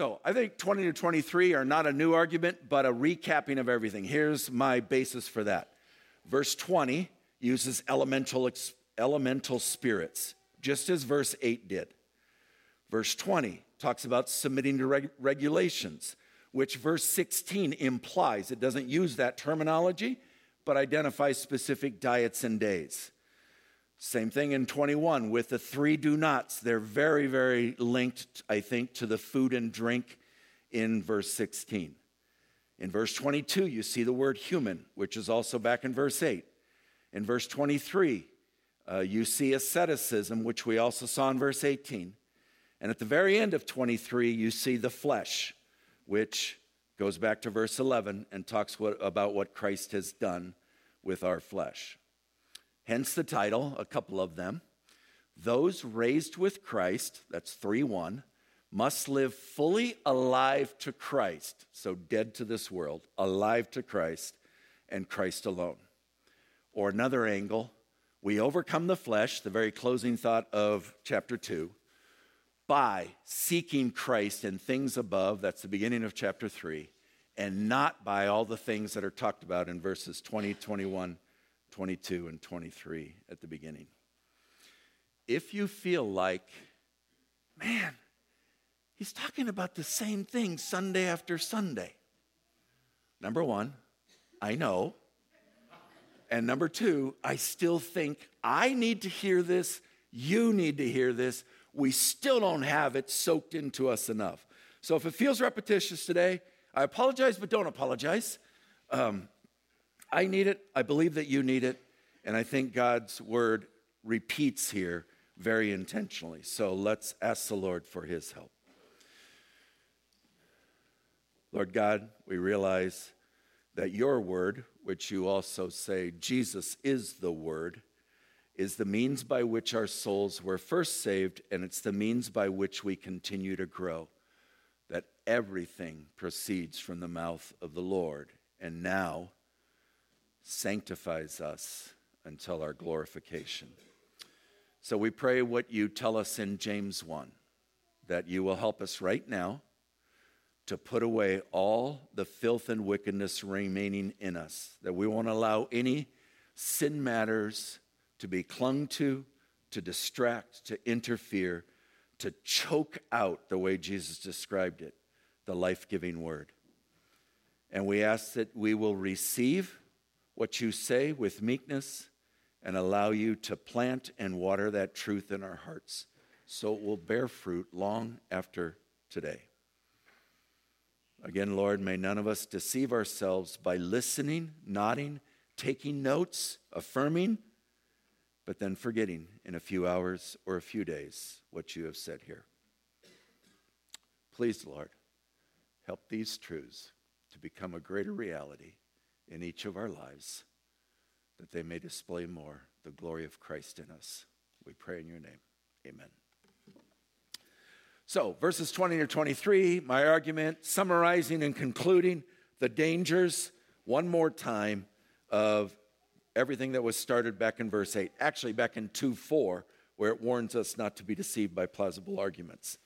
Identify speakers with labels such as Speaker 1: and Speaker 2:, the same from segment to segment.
Speaker 1: So I think 20 to 23 are not a new argument, but a recapping of everything. Here's my basis for that. Verse 20 uses elemental, elemental spirits, just as verse 8 did. Verse 20 talks about submitting to reg- regulations, which verse 16 implies. It doesn't use that terminology, but identifies specific diets and days. Same thing in 21 with the three do nots. They're very, very linked, I think, to the food and drink in verse 16. In verse 22, you see the word human, which is also back in verse 8. In verse 23, uh, you see asceticism, which we also saw in verse 18. And at the very end of 23, you see the flesh, which goes back to verse 11 and talks what, about what Christ has done with our flesh. Hence the title, a couple of them. Those raised with Christ, that's 3 1, must live fully alive to Christ, so dead to this world, alive to Christ, and Christ alone. Or another angle, we overcome the flesh, the very closing thought of chapter 2, by seeking Christ and things above, that's the beginning of chapter 3, and not by all the things that are talked about in verses 20, 21, 22 and 23 at the beginning. If you feel like, man, he's talking about the same thing Sunday after Sunday. Number one, I know. And number two, I still think I need to hear this. You need to hear this. We still don't have it soaked into us enough. So if it feels repetitious today, I apologize, but don't apologize. Um, I need it. I believe that you need it. And I think God's word repeats here very intentionally. So let's ask the Lord for his help. Lord God, we realize that your word, which you also say Jesus is the word, is the means by which our souls were first saved, and it's the means by which we continue to grow. That everything proceeds from the mouth of the Lord. And now, sanctifies us until our glorification. So we pray what you tell us in James 1 that you will help us right now to put away all the filth and wickedness remaining in us, that we won't allow any sin matters to be clung to, to distract, to interfere, to choke out the way Jesus described it, the life giving word. And we ask that we will receive what you say with meekness and allow you to plant and water that truth in our hearts so it will bear fruit long after today. Again, Lord, may none of us deceive ourselves by listening, nodding, taking notes, affirming, but then forgetting in a few hours or a few days what you have said here. Please, Lord, help these truths to become a greater reality in each of our lives, that they may display more the glory of Christ in us. We pray in your name. Amen. So, verses 20 to 23, my argument, summarizing and concluding the dangers one more time of everything that was started back in verse 8, actually back in 2 4, where it warns us not to be deceived by plausible arguments.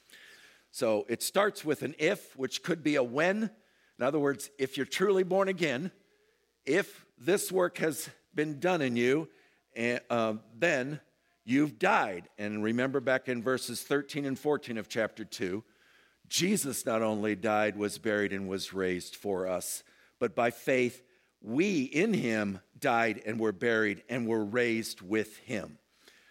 Speaker 1: So it starts with an if, which could be a when. In other words, if you're truly born again, if this work has been done in you, uh, then you've died. And remember back in verses 13 and 14 of chapter 2, Jesus not only died, was buried, and was raised for us, but by faith, we in him died and were buried and were raised with him.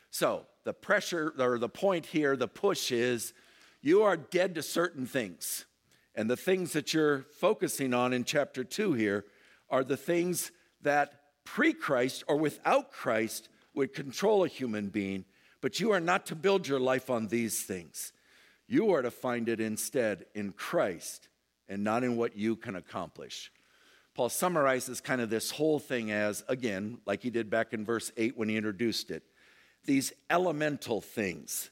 Speaker 1: So the pressure or the point here, the push is you are dead to certain things. And the things that you're focusing on in chapter 2 here are the things that pre Christ or without Christ would control a human being, but you are not to build your life on these things. You are to find it instead in Christ and not in what you can accomplish. Paul summarizes kind of this whole thing as, again, like he did back in verse 8 when he introduced it, these elemental things.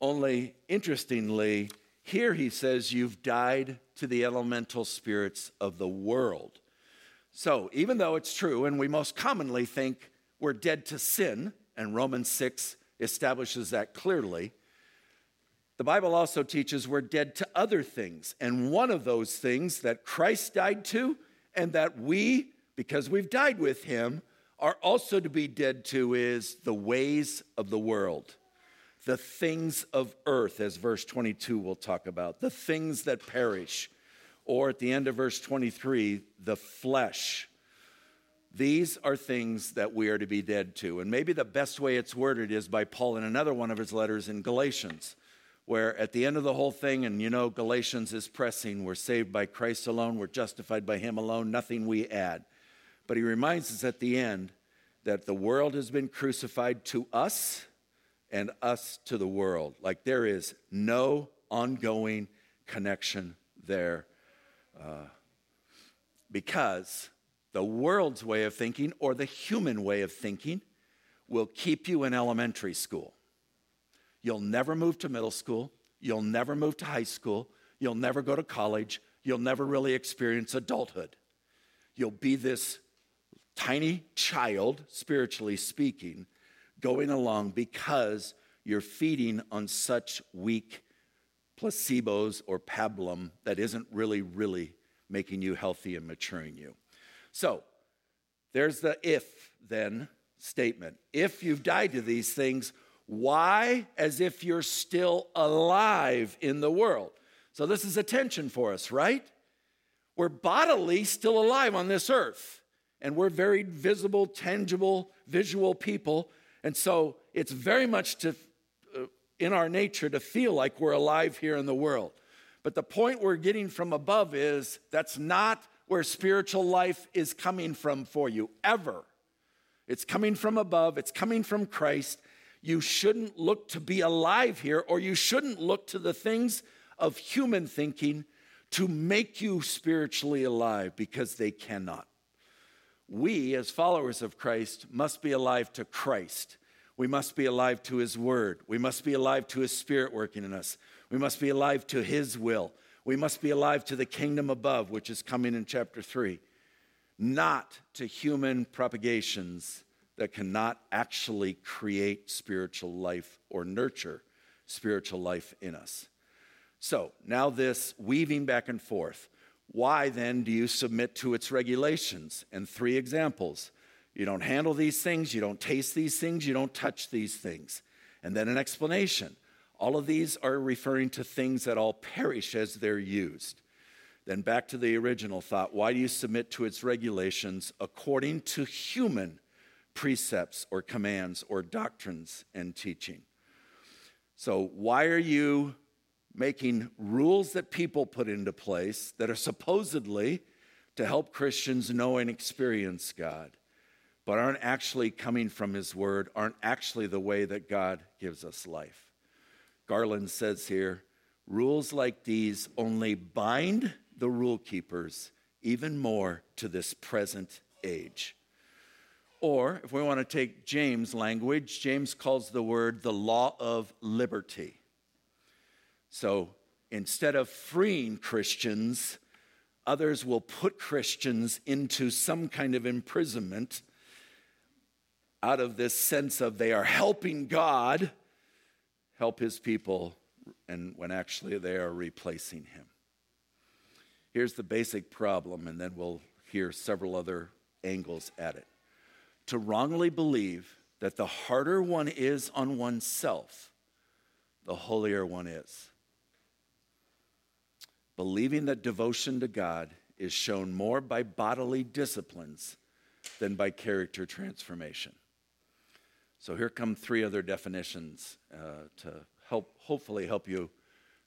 Speaker 1: Only interestingly, here he says, You've died to the elemental spirits of the world. So, even though it's true, and we most commonly think we're dead to sin, and Romans 6 establishes that clearly, The Bible also teaches we're dead to other things. And one of those things that Christ died to, and that we, because we've died with him, are also to be dead to is the ways of the world, the things of earth, as verse 22 will talk about, the things that perish. Or at the end of verse 23, the flesh. These are things that we are to be dead to. And maybe the best way it's worded is by Paul in another one of his letters in Galatians where at the end of the whole thing, and you know, Galatians is pressing, we're saved by Christ alone, we're justified by Him alone, nothing we add. But he reminds us at the end that the world has been crucified to us and us to the world. Like there is no ongoing connection there. Uh, because the world's way of thinking or the human way of thinking will keep you in elementary school. You'll never move to middle school. You'll never move to high school. You'll never go to college. You'll never really experience adulthood. You'll be this tiny child, spiritually speaking, going along because you're feeding on such weak placebos or pablum that isn't really, really making you healthy and maturing you. So there's the if then statement. If you've died to these things, why? As if you're still alive in the world. So, this is a tension for us, right? We're bodily still alive on this earth, and we're very visible, tangible, visual people. And so, it's very much to, in our nature to feel like we're alive here in the world. But the point we're getting from above is that's not where spiritual life is coming from for you, ever. It's coming from above, it's coming from Christ, you shouldn't look to be alive here, or you shouldn't look to the things of human thinking to make you spiritually alive because they cannot. We, as followers of Christ, must be alive to Christ. We must be alive to His Word. We must be alive to His Spirit working in us. We must be alive to His will. We must be alive to the kingdom above, which is coming in chapter 3, not to human propagations that cannot actually create spiritual life or nurture spiritual life in us. So now, this weaving back and forth. Why then do you submit to its regulations? And three examples. You don't handle these things, you don't taste these things, you don't touch these things. And then an explanation. All of these are referring to things that all perish as they're used. Then back to the original thought why do you submit to its regulations according to human precepts or commands or doctrines and teaching. So, why are you making rules that people put into place that are supposedly to help Christians know and experience God, but aren't actually coming from His Word, aren't actually the way that God gives us life? Garland says here rules like these only bind the rule keepers even more to this present age. Or, if we want to take James' language, James calls the word the law of liberty. So instead of freeing Christians, others will put Christians into some kind of imprisonment out of this sense of they are helping God help his people, and when actually they are replacing him. Here's the basic problem, and then we'll hear several other angles at it to wrongly believe that the harder one is on oneself, the holier one is. Believing that devotion to God is shown more by bodily disciplines than by character transformation. So here come three other definitions uh, to help, hopefully, help you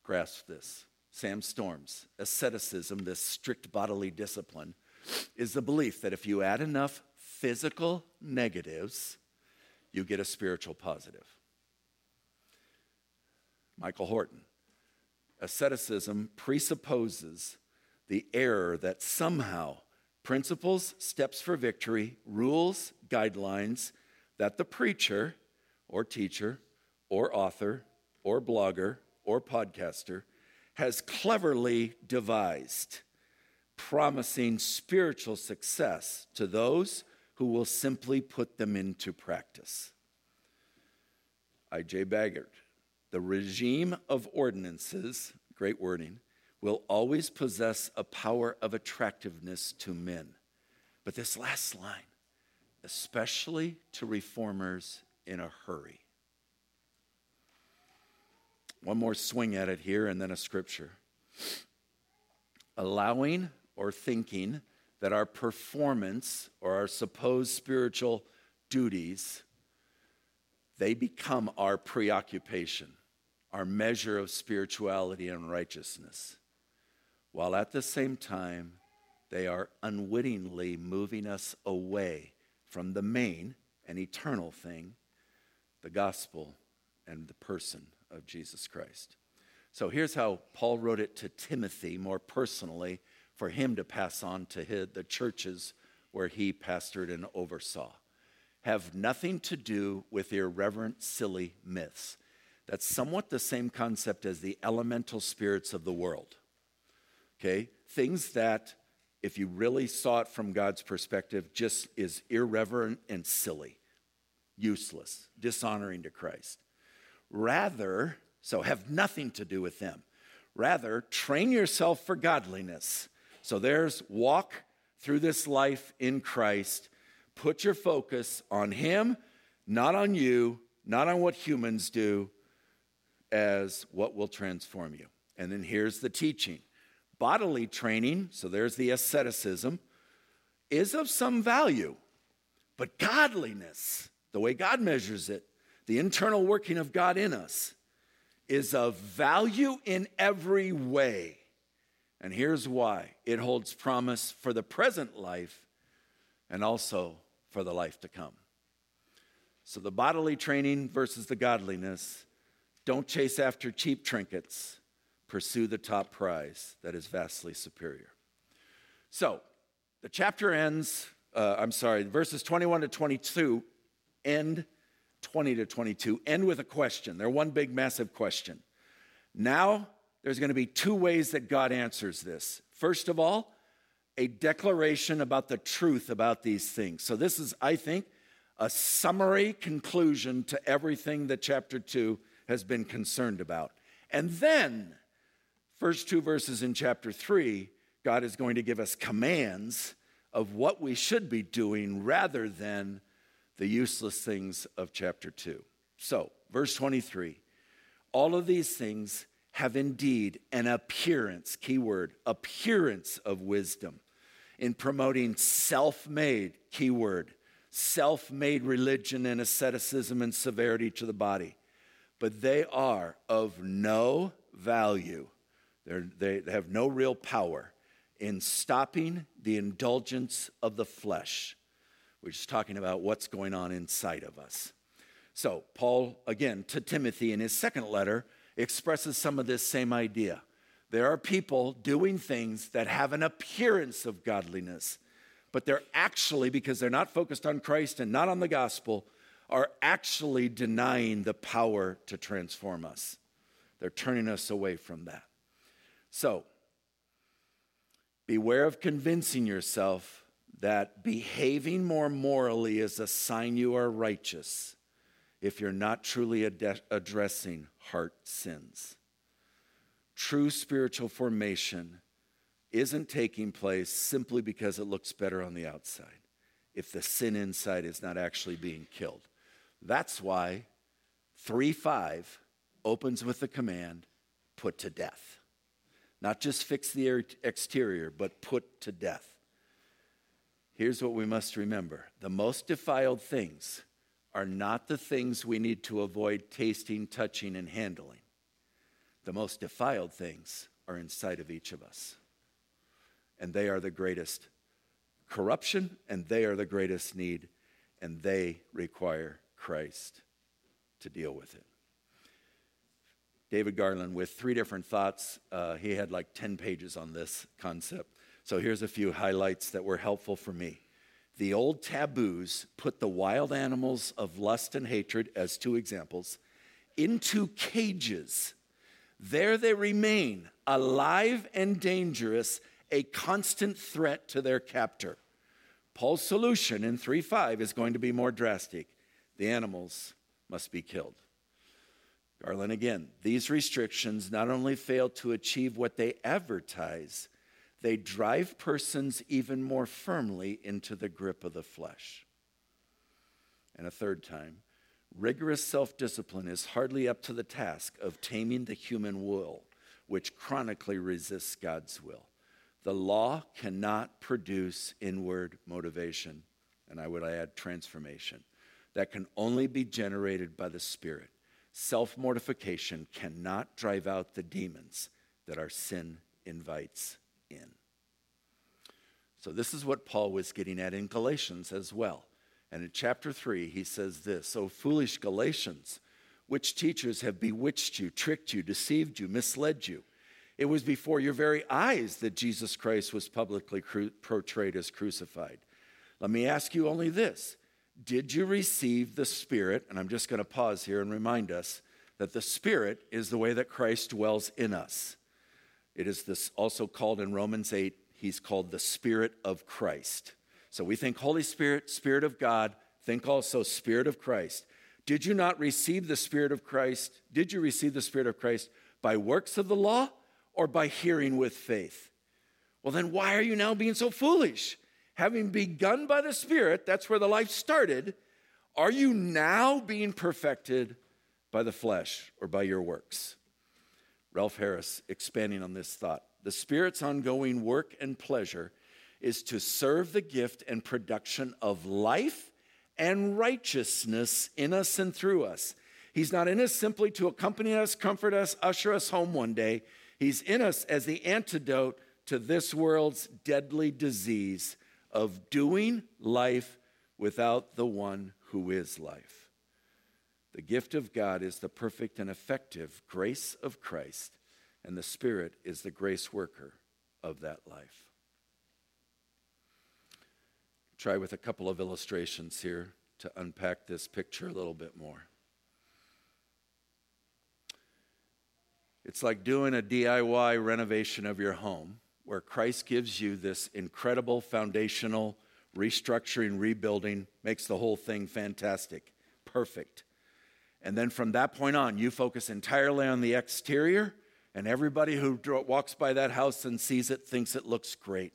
Speaker 1: grasp this. Sam Storms, asceticism, this strict bodily discipline, is the belief that if you add enough physical negatives, you get a spiritual positive. Michael Horton. Asceticism presupposes the error that somehow principles, steps for victory, rules, guidelines that the preacher or teacher or author or blogger or podcaster has cleverly devised, promising spiritual success to those who will simply put them into practice. I.J. Baggert, The regime of ordinances, great wording, will always possess a power of attractiveness to men. But this last line, especially to reformers in a hurry. One more swing at it here and then a scripture. Allowing or thinking that our performance or our supposed spiritual duties they become our preoccupation, our measure of spirituality and righteousness, while at the same time they are unwittingly moving us away from the main and eternal thing, the gospel and the person of Jesus Christ. So here's how Paul wrote it to Timothy more personally for him to pass on to his, the churches where he pastored and oversaw. Have nothing to do with irreverent, silly myths. That's somewhat the same concept as the elemental spirits of the world. Okay? Things that, if you really saw it from God's perspective, just is irreverent and silly, useless, dishonoring to Christ. Rather, so have nothing to do with them. Rather, train yourself for godliness. So there's walk through this life in Christ. Put your focus on Him, not on you, not on what humans do, as what will transform you. And then here's the teaching bodily training, so there's the asceticism, is of some value, but godliness, the way God measures it, the internal working of God in us is of value in every way. And here's why it holds promise for the present life and also for the life to come. So, the bodily training versus the godliness. Don't chase after cheap trinkets, pursue the top prize that is vastly superior. So, the chapter ends, uh, I'm sorry, verses 21 to 22 end 20 to 22 end with a question. They're one big, massive question. Now, there's going to be two ways that God answers this. First of all, a declaration about the truth about these things. So, this is, I think, a summary conclusion to everything that chapter 2 has been concerned about. And then, first two verses in chapter 3, God is going to give us commands of what we should be doing rather than the useless things of chapter 2. So, verse 23 all of these things have indeed an appearance, keyword, appearance of wisdom in promoting self made, keyword, self made religion and asceticism and severity to the body. But they are of no value. They're, they have no real power in stopping the indulgence of the flesh we're just talking about what's going on inside of us. So, Paul, again, to Timothy in his second letter, expresses some of this same idea. There are people doing things that have an appearance of godliness, but they're actually, because they're not focused on Christ and not on the gospel, are actually denying the power to transform us. They're turning us away from that. So, beware of convincing yourself that behaving more morally is a sign you are righteous if you're not truly ad- addressing heart sins. True spiritual formation isn't taking place simply because it looks better on the outside, if the sin inside is not actually being killed. That's why 3 5 opens with the command put to death. Not just fix the exterior, but put to death. Here's what we must remember the most defiled things are not the things we need to avoid tasting, touching, and handling. The most defiled things are inside of each of us. And they are the greatest corruption, and they are the greatest need, and they require Christ to deal with it. David Garland, with three different thoughts, uh, he had like 10 pages on this concept. So here's a few highlights that were helpful for me. The old taboos put the wild animals of lust and hatred, as two examples, into cages. There they remain, alive and dangerous, a constant threat to their captor. Paul's solution in 3 5 is going to be more drastic. The animals must be killed. Garland again, these restrictions not only fail to achieve what they advertise, they drive persons even more firmly into the grip of the flesh. And a third time, rigorous self discipline is hardly up to the task of taming the human will, which chronically resists God's will. The law cannot produce inward motivation, and I would add transformation. That can only be generated by the Spirit. Self mortification cannot drive out the demons that our sin invites in. So, this is what Paul was getting at in Galatians as well. And in chapter 3, he says this O foolish Galatians, which teachers have bewitched you, tricked you, deceived you, misled you? It was before your very eyes that Jesus Christ was publicly cru- portrayed as crucified. Let me ask you only this Did you receive the Spirit? And I'm just going to pause here and remind us that the Spirit is the way that Christ dwells in us. It is this also called in Romans 8 he's called the Spirit of Christ. So we think Holy Spirit, Spirit of God, think also Spirit of Christ. Did you not receive the Spirit of Christ? Did you receive the Spirit of Christ by works of the law or by hearing with faith? Well, then why are you now being so foolish? Having begun by the Spirit, that's where the life started, are you now being perfected by the flesh or by your works? Ralph Harris, expanding on this thought, the Spirit's ongoing work and pleasure is to serve the gift and production of life and righteousness in us and through us. He's not in us simply to accompany us, comfort us, usher us home one day. He's in us as the antidote to this world's deadly disease of doing life without the one who is life. The gift of God is the perfect and effective grace of Christ and the Spirit is the grace worker of that life. Try with a couple of illustrations here to unpack this picture a little bit more. It's like doing a DIY renovation of your home where Christ gives you this incredible foundational restructuring, rebuilding, makes the whole thing fantastic, perfect. And then from that point on, you focus entirely on the exterior and everybody who walks by that house and sees it thinks it looks great.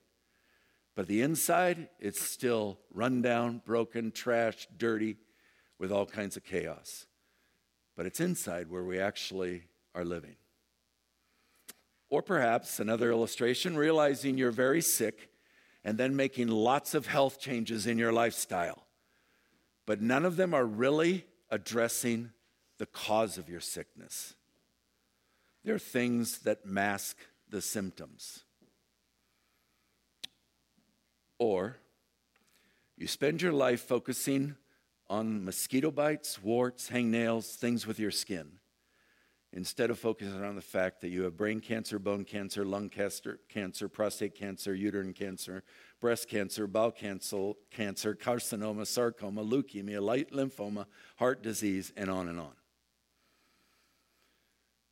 Speaker 1: But the inside, it's still run down, broken, trash, dirty, with all kinds of chaos. But it's inside where we actually are living. Or perhaps another illustration realizing you're very sick and then making lots of health changes in your lifestyle. But none of them are really addressing the cause of your sickness. They're things that mask the symptoms. Or you spend your life focusing on mosquito bites, warts, hangnails, things with your skin, instead of focusing on the fact that you have brain cancer, bone cancer, lung cancer, cancer prostate cancer, uterine cancer, breast cancer, bowel cancer, cancer, carcinoma, sarcoma, leukemia, light lymphoma, heart disease, and on and on.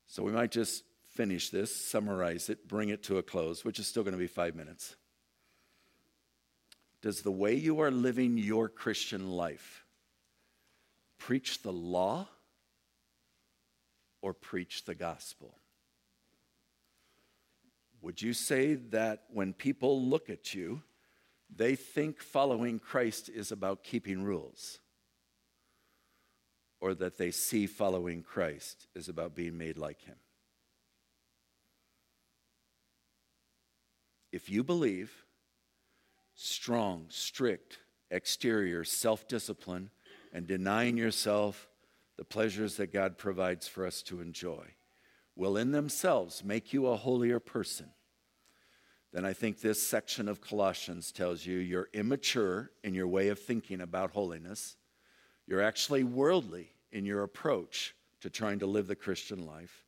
Speaker 1: So we might just finish this, summarize it, bring it to a close, which is still going to be five minutes. Does the way you are living your Christian life preach the law or preach the gospel? Would you say that when people look at you, they think following Christ is about keeping rules? or that they see following Christ is about being made like him. If you believe strong, strict, exterior self discipline and denying yourself the pleasures that God provides for us to enjoy will in themselves make you a holier person, then I think this section of Colossians tells you you're immature in your way of thinking about holiness. You're actually worldly in your approach to trying to live the Christian life.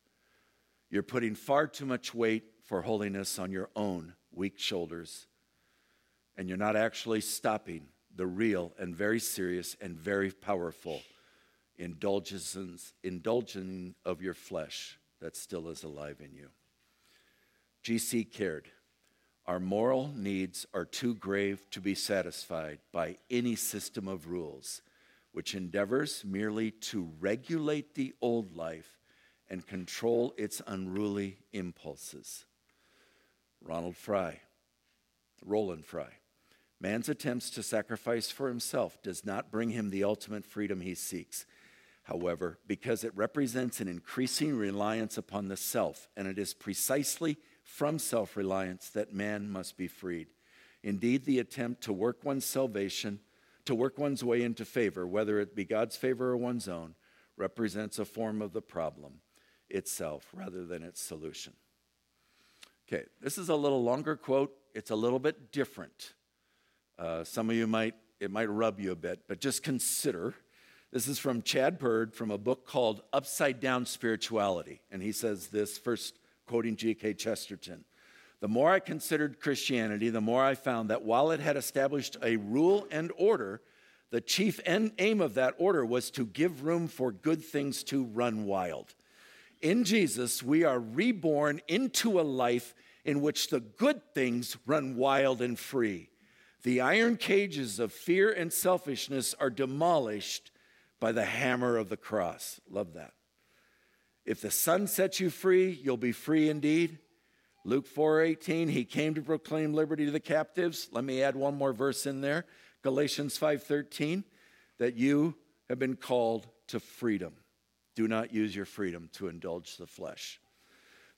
Speaker 1: You're putting far too much weight for holiness on your own weak shoulders, and you're not actually stopping the real and very serious and very powerful indulgence, indulging of your flesh that still is alive in you. G.C. Caird. Our moral needs are too grave to be satisfied by any system of rules which endeavors merely to regulate the old life and control its unruly impulses. Ronald Fry, Roland Fry. Man's attempts to sacrifice for himself does not bring him the ultimate freedom he seeks. However, because it represents an increasing reliance upon the self, and it is precisely from self reliance that man must be freed. Indeed, the attempt to work one's salvation, to work one's way into favor, whether it be God's favor or one's own, represents a form of the problem itself rather than its solution. Okay, this is a little longer quote. It's a little bit different. Uh, some of you might, it might rub you a bit, but just consider. This is from Chad Bird from a book called Upside Down Spirituality. And he says this, first quoting G.K. Chesterton. The more I considered Christianity, the more I found that while it had established a rule and order, the chief end, aim of that order was to give room for good things to run wild. In Jesus, we are reborn into a life in which the good things run wild and free. The iron cages of fear and selfishness are demolished by the hammer of the cross. Love that. If the Son sets you free, you'll be free indeed. Luke 4:18, he came to proclaim liberty to the captives. Let me add one more verse in there. Galatians 5:13, that you have been called to freedom. Do not use your freedom to indulge the flesh.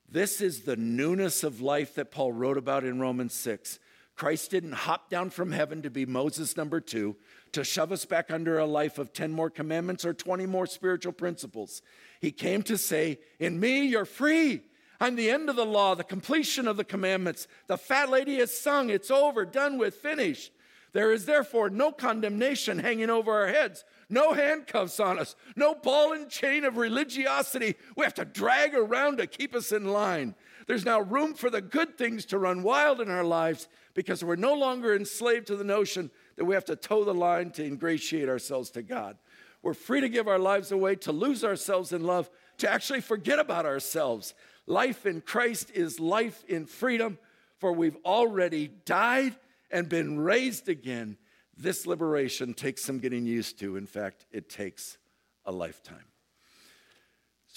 Speaker 1: This is the newness of life that Paul wrote about in Romans 6. Christ didn't hop down from heaven to be Moses number two, to shove us back under a life of 10 more commandments or 20 more spiritual principles. He came to say, In me, you're free. I'm the end of the law, the completion of the commandments. The fat lady has sung, it's over, done with, finished. There is therefore no condemnation hanging over our heads, no handcuffs on us, no ball and chain of religiosity we have to drag around to keep us in line. There's now room for the good things to run wild in our lives because we're no longer enslaved to the notion that we have to toe the line to ingratiate ourselves to God. We're free to give our lives away, to lose ourselves in love, to actually forget about ourselves. Life in Christ is life in freedom, for we've already died and been raised again. This liberation takes some getting used to. In fact, it takes a lifetime.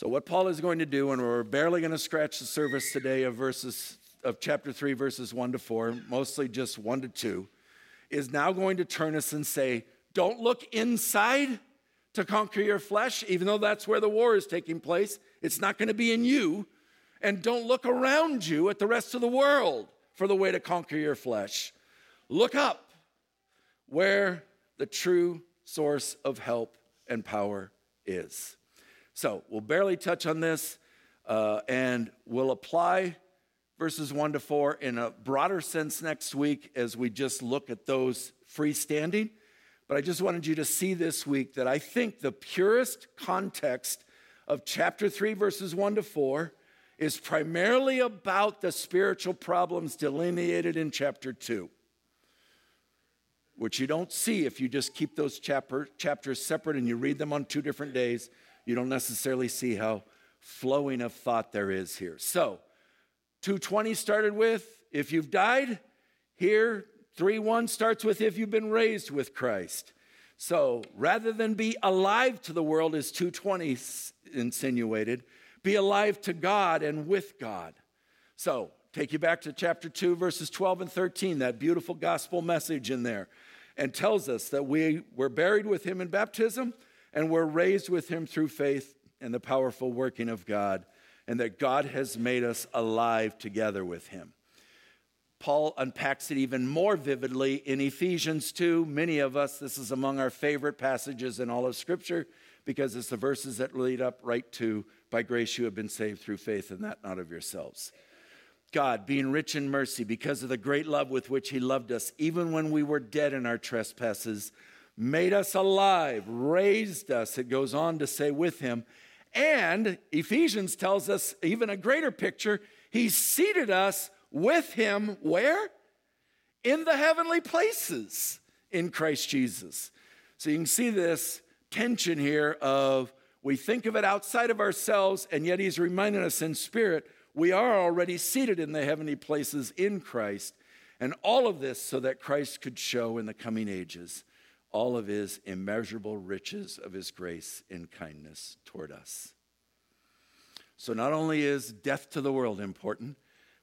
Speaker 1: So, what Paul is going to do, and we're barely going to scratch the surface today of verses of chapter 3, verses 1 to 4, mostly just 1 to 2, is now going to turn us and say, Don't look inside to conquer your flesh, even though that's where the war is taking place. It's not going to be in you. And don't look around you at the rest of the world for the way to conquer your flesh. Look up where the true source of help and power is. So we'll barely touch on this uh, and we'll apply verses 1 to 4 in a broader sense next week as we just look at those freestanding. But I just wanted you to see this week that I think the purest context of chapter 3, verses 1 to 4 is primarily about the spiritual problems delineated in chapter 2, which you don't see if you just keep those chapter, chapters separate and you read them on two different days. You don't necessarily see how flowing of thought there is here. So, 220 started with if you've died, here 3 1 starts with if you've been raised with Christ. So rather than be alive to the world, as 220 insinuated, be alive to God and with God. So take you back to chapter 2, verses 12 and 13, that beautiful gospel message in there, and tells us that we were buried with him in baptism and we're raised with him through faith and the powerful working of God and that God has made us alive together with him. Paul unpacks it even more vividly in Ephesians 2. Many of us, this is among our favorite passages in all of Scripture because it's the verses that lead up right to, by grace you have been saved through faith, and that not of yourselves. God, being rich in mercy, because of the great love with which He loved us, even when we were dead in our trespasses, made us alive, raised us, it goes on to say, with Him, and Ephesians tells us even a greater picture. He seated us with him where? In the heavenly places in Christ Jesus. So you can see this tension here of we think of it outside of ourselves, and yet he's reminding us in spirit we are already seated in the heavenly places in Christ. And all of this so that Christ could show in the coming ages all of his immeasurable riches of his grace and kindness toward us. So not only is death to the world important,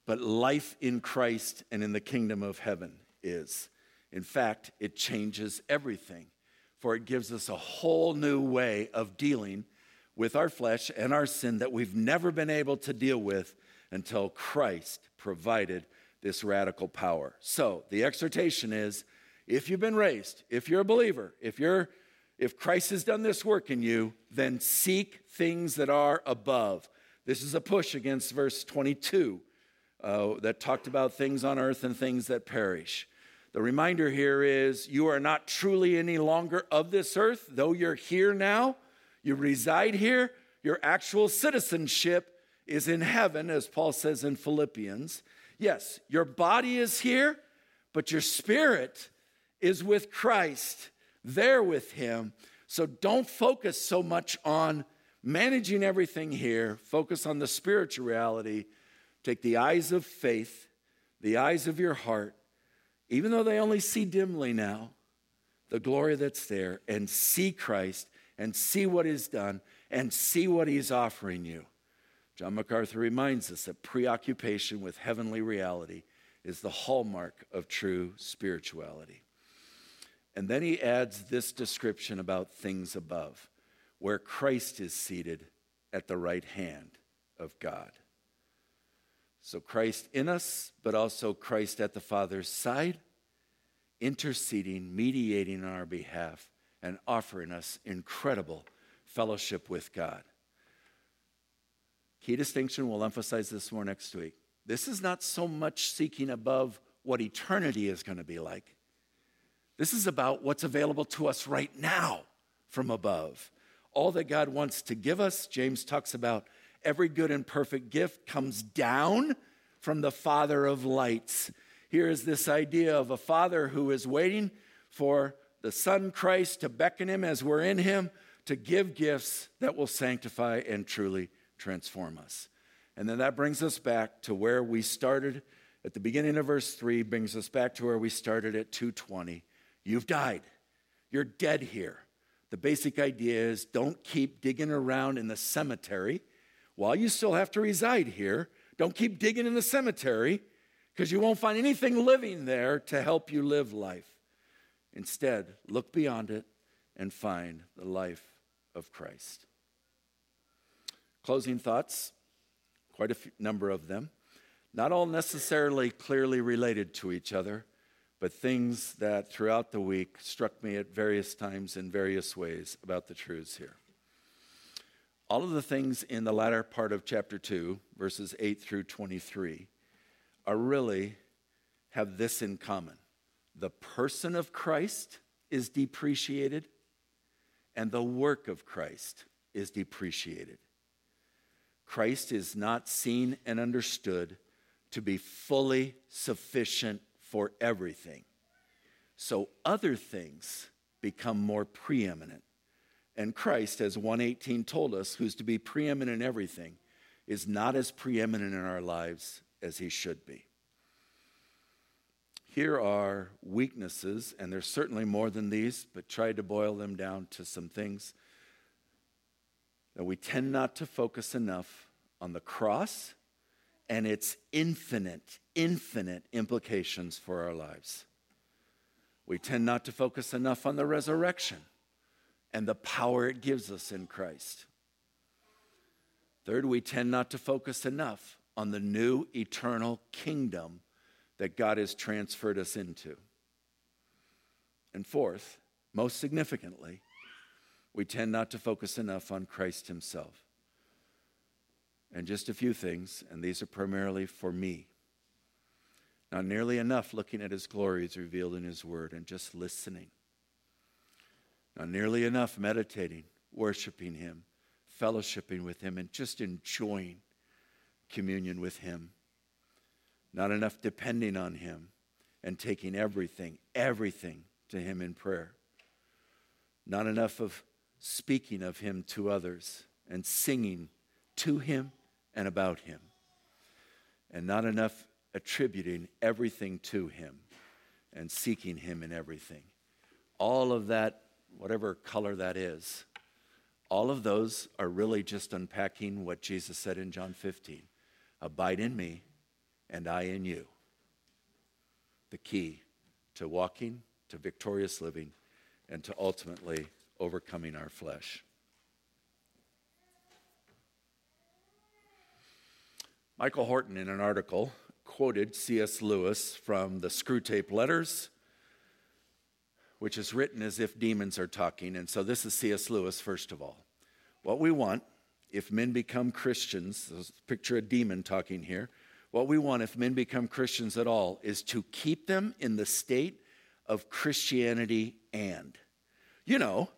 Speaker 1: but life in Christ and in the kingdom of heaven is. In fact, it changes everything, for it gives us a whole new way of dealing with our flesh and our sin that we've never been able to deal with until Christ provided this radical power. So, the exhortation is if you've been raised, if you're a believer, if you're if Christ has done this work in you, then seek things that are above. This is a push against verse 22 uh, that talked about things on earth and things that perish. The reminder here is you are not truly any longer of this earth, though you're here now, you reside here, your actual citizenship is in heaven, as Paul says in Philippians. Yes, your body is here, but your spirit is with Christ, there with Him. So don't focus so much on managing everything here, focus on the spiritual reality. Take the eyes of faith, the eyes of your heart, even though they only see dimly now, the glory that's there, and see Christ and see what He's done and see what He's offering you. John MacArthur reminds us that preoccupation with heavenly reality is the hallmark of true spirituality. And then he adds this description about things above, where Christ is seated at the right hand of God. So Christ in us, but also Christ at the Father's side, interceding, mediating on our behalf, and offering us incredible fellowship with God. Key distinction, we'll emphasize this more next week. This is not so much seeking above what eternity is going to be like. This is about what's available to us right now from above. All that God wants to give us, James talks about every good and perfect gift comes down from the Father of lights. Here is this idea of a father who is waiting for the Son Christ to beckon him as we're in him to give gifts that will sanctify and truly transform us. And then that brings us back to where we started at the beginning of verse 3, brings us back to where we started at 220. You've died. You're dead here. The basic idea is don't keep digging around in the cemetery while you still have to reside here. Don't keep digging in the cemetery because you won't find anything living there to help you live life. Instead, look beyond it and find the life of Christ. Closing thoughts, quite a few, number of them, not all necessarily clearly related to each other, but things that throughout the week struck me at various times in various ways about the truths here. All of the things in the latter part of chapter 2, verses 8 through 23, are really have this in common. The person of Christ is depreciated, and the work of Christ is depreciated. Christ is not seen and understood to be fully sufficient for everything. So other things become more preeminent. And Christ, as 118 told us, who's to be preeminent in everything, is not as preeminent in our lives as he should be. Here are weaknesses, and there's certainly more than these, but tried to boil them down to some things that we tend not to focus enough on the cross and its infinite, infinite implications for our lives. We tend not to focus enough on the resurrection and the power it gives us in Christ. Third, we tend not to focus enough on the new eternal kingdom that God has transferred us into. And fourth, most significantly, we tend not to focus enough on Christ Himself. And just a few things, and these are primarily for me. Not nearly enough looking at His glory glories revealed in His Word and just listening. Not nearly enough meditating, worshiping Him, fellowshipping with Him, and just enjoying communion with Him. Not enough depending on Him and taking everything, everything to Him in prayer. Not enough of speaking of him to others and singing to him and about him. And not enough attributing everything to him and seeking him in everything. All of that, whatever color that is, All of those are really just unpacking what Jesus said in John 15 Abide in me, and I in you. The key to walking, to victorious living, and to ultimately overcoming our flesh. Michael Horton, in an article, quoted C.S. Lewis from the Screwtape Letters, which is written as if demons are talking. And so this is C.S. Lewis, first of all. What we want, if men become Christians, picture a demon talking here. What we want, if men become Christians at all, is to keep them in the state of Christianity and. You know,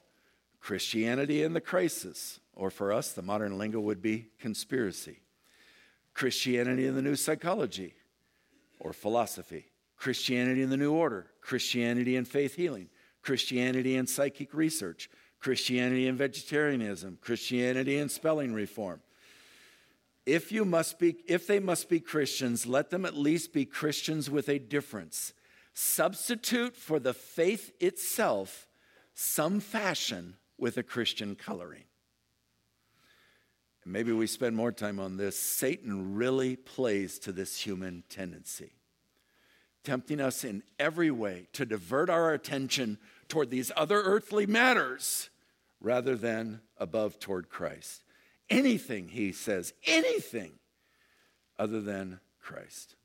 Speaker 1: Christianity in the crisis, or for us, the modern lingo would be conspiracy. Christianity in the New Psychology or philosophy, Christianity in the New Order, Christianity in faith healing, Christianity in psychic research, Christianity in vegetarianism, Christianity in spelling reform. If you must be if they must be Christians, let them at least be Christians with a difference. Substitute for the faith itself some fashion with a Christian coloring maybe we spend more time on this, Satan really plays to this human tendency, tempting us in every way to divert our attention toward these other earthly matters rather than above toward Christ. Anything, he says, anything other than Christ.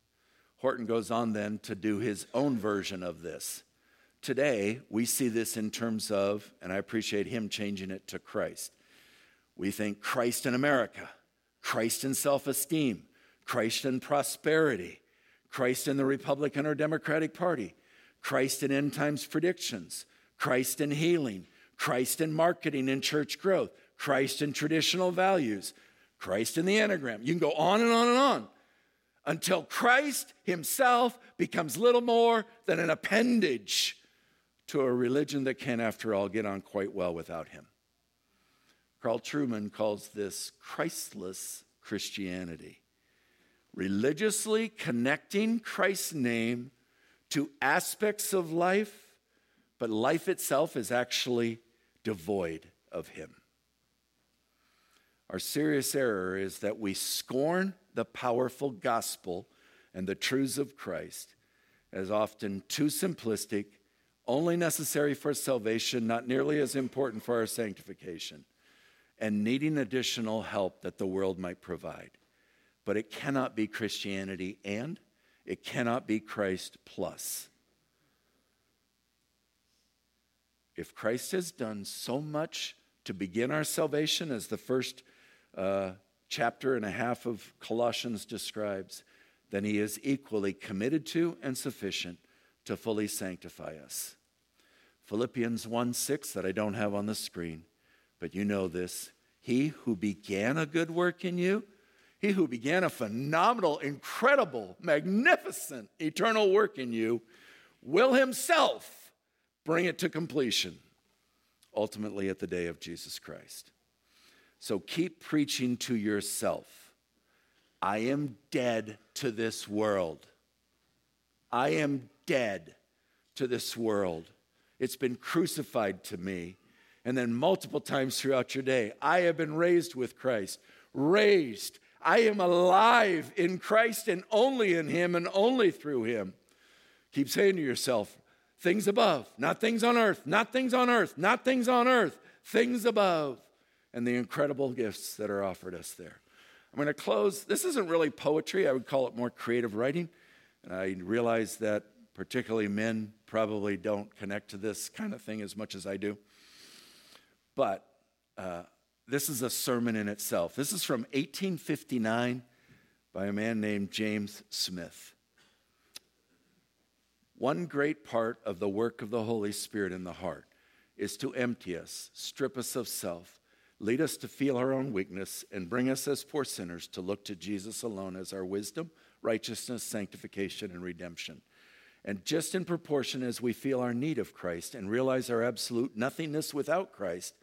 Speaker 1: Horton goes on then to do his own version of this. Today, we see this in terms of, and I appreciate him changing it to Christ. We think Christ in America, Christ in self esteem, Christ in prosperity, Christ in the Republican or Democratic Party, Christ in end times predictions, Christ in healing, Christ in marketing and church growth, Christ in traditional values, Christ in the Enneagram. You can go on and on and on until Christ himself becomes little more than an appendage to a religion that can, after all, get on quite well without him. Carl Trueman calls this Christless Christianity. Religiously connecting Christ's name to aspects of life, but life itself is actually devoid of Him. Our serious error is that we scorn the powerful gospel and the truths of Christ as often too simplistic, only necessary for salvation, not nearly as important for our sanctification and needing additional help that the world might provide. But it cannot be Christianity and it cannot be Christ plus. If Christ has done so much to begin our salvation, as the first uh, chapter and a half of Colossians describes, then he is equally committed to and sufficient to fully sanctify us. Philippians 1 6, that I don't have on the screen but you know this He who began a good work in you, he who began a phenomenal, incredible, magnificent, eternal work in you, will himself bring it to completion, ultimately at the day of Jesus Christ. So keep preaching to yourself. I am dead to this world. I am dead to this world. It's been crucified to me and then multiple times throughout your day. I have been raised with Christ, raised. I am alive in Christ and only in Him and only through Him. Keep saying to yourself, things above, not things on earth, not things on earth, not things on earth, things above, and the incredible gifts that are offered us there. I'm going to close. This isn't really poetry, I would call it more creative writing. And I realize that particularly men probably don't connect to this kind of thing as much as I do. But uh, this is a sermon in itself. This is from 1859 by a man named James Smith. One great part of the work of the Holy Spirit in the heart is to empty us, strip us of self, lead us to feel our own weakness, and bring us as poor sinners to look to Jesus alone as our wisdom, righteousness, sanctification, and redemption. And just in proportion as we feel our need of Christ and realize our absolute nothingness without Christ,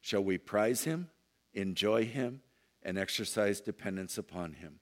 Speaker 1: Shall we prize him, enjoy him, and exercise dependence upon him?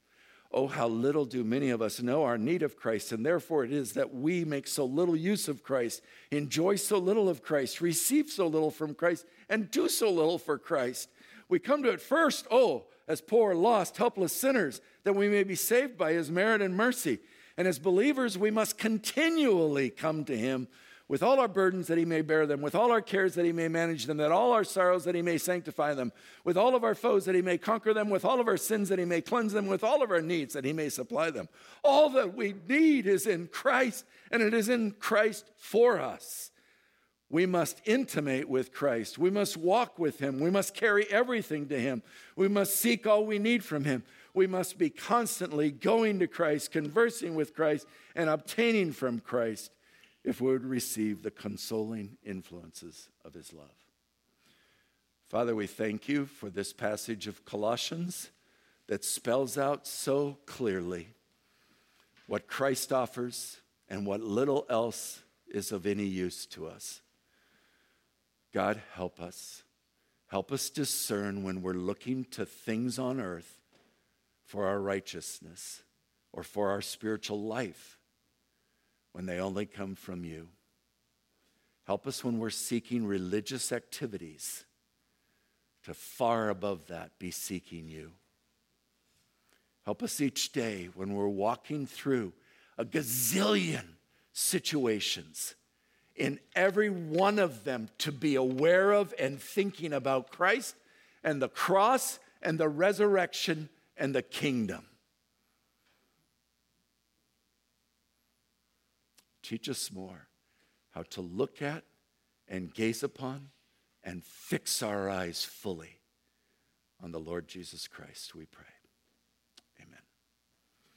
Speaker 1: Oh, how little do many of us know our need of Christ, and therefore it is that we make so little use of Christ, enjoy so little of Christ, receive so little from Christ, and do so little for Christ. We come to it first, oh, as poor, lost, helpless sinners, that we may be saved by his merit and mercy. And as believers, we must continually come to him with all our burdens that he may bear them, with all our cares that he may manage them, that all our sorrows that he may sanctify them, with all of our foes that he may conquer them, with all of our sins that he may cleanse them, with all of our needs that he may supply them. All that we need is in Christ, and it is in Christ for us. We must intimate with Christ. We must walk with him. We must carry everything to him. We must seek all we need from him. We must be constantly going to Christ, conversing with Christ, and obtaining from Christ if we would receive the consoling influences of his love. Father, we thank you for this passage of Colossians that spells out so clearly what Christ offers and what little else is of any use to us. God, help us. Help us discern when we're looking to things on earth for our righteousness or for our spiritual life when they only come from you. Help us when we're seeking religious activities to far above that be seeking you. Help us each day when we're walking through a gazillion situations, in every one of them to be aware of and thinking about Christ and the cross and the resurrection and the kingdom. Teach us more how to look at and gaze upon and fix our eyes fully on the Lord Jesus Christ, we pray.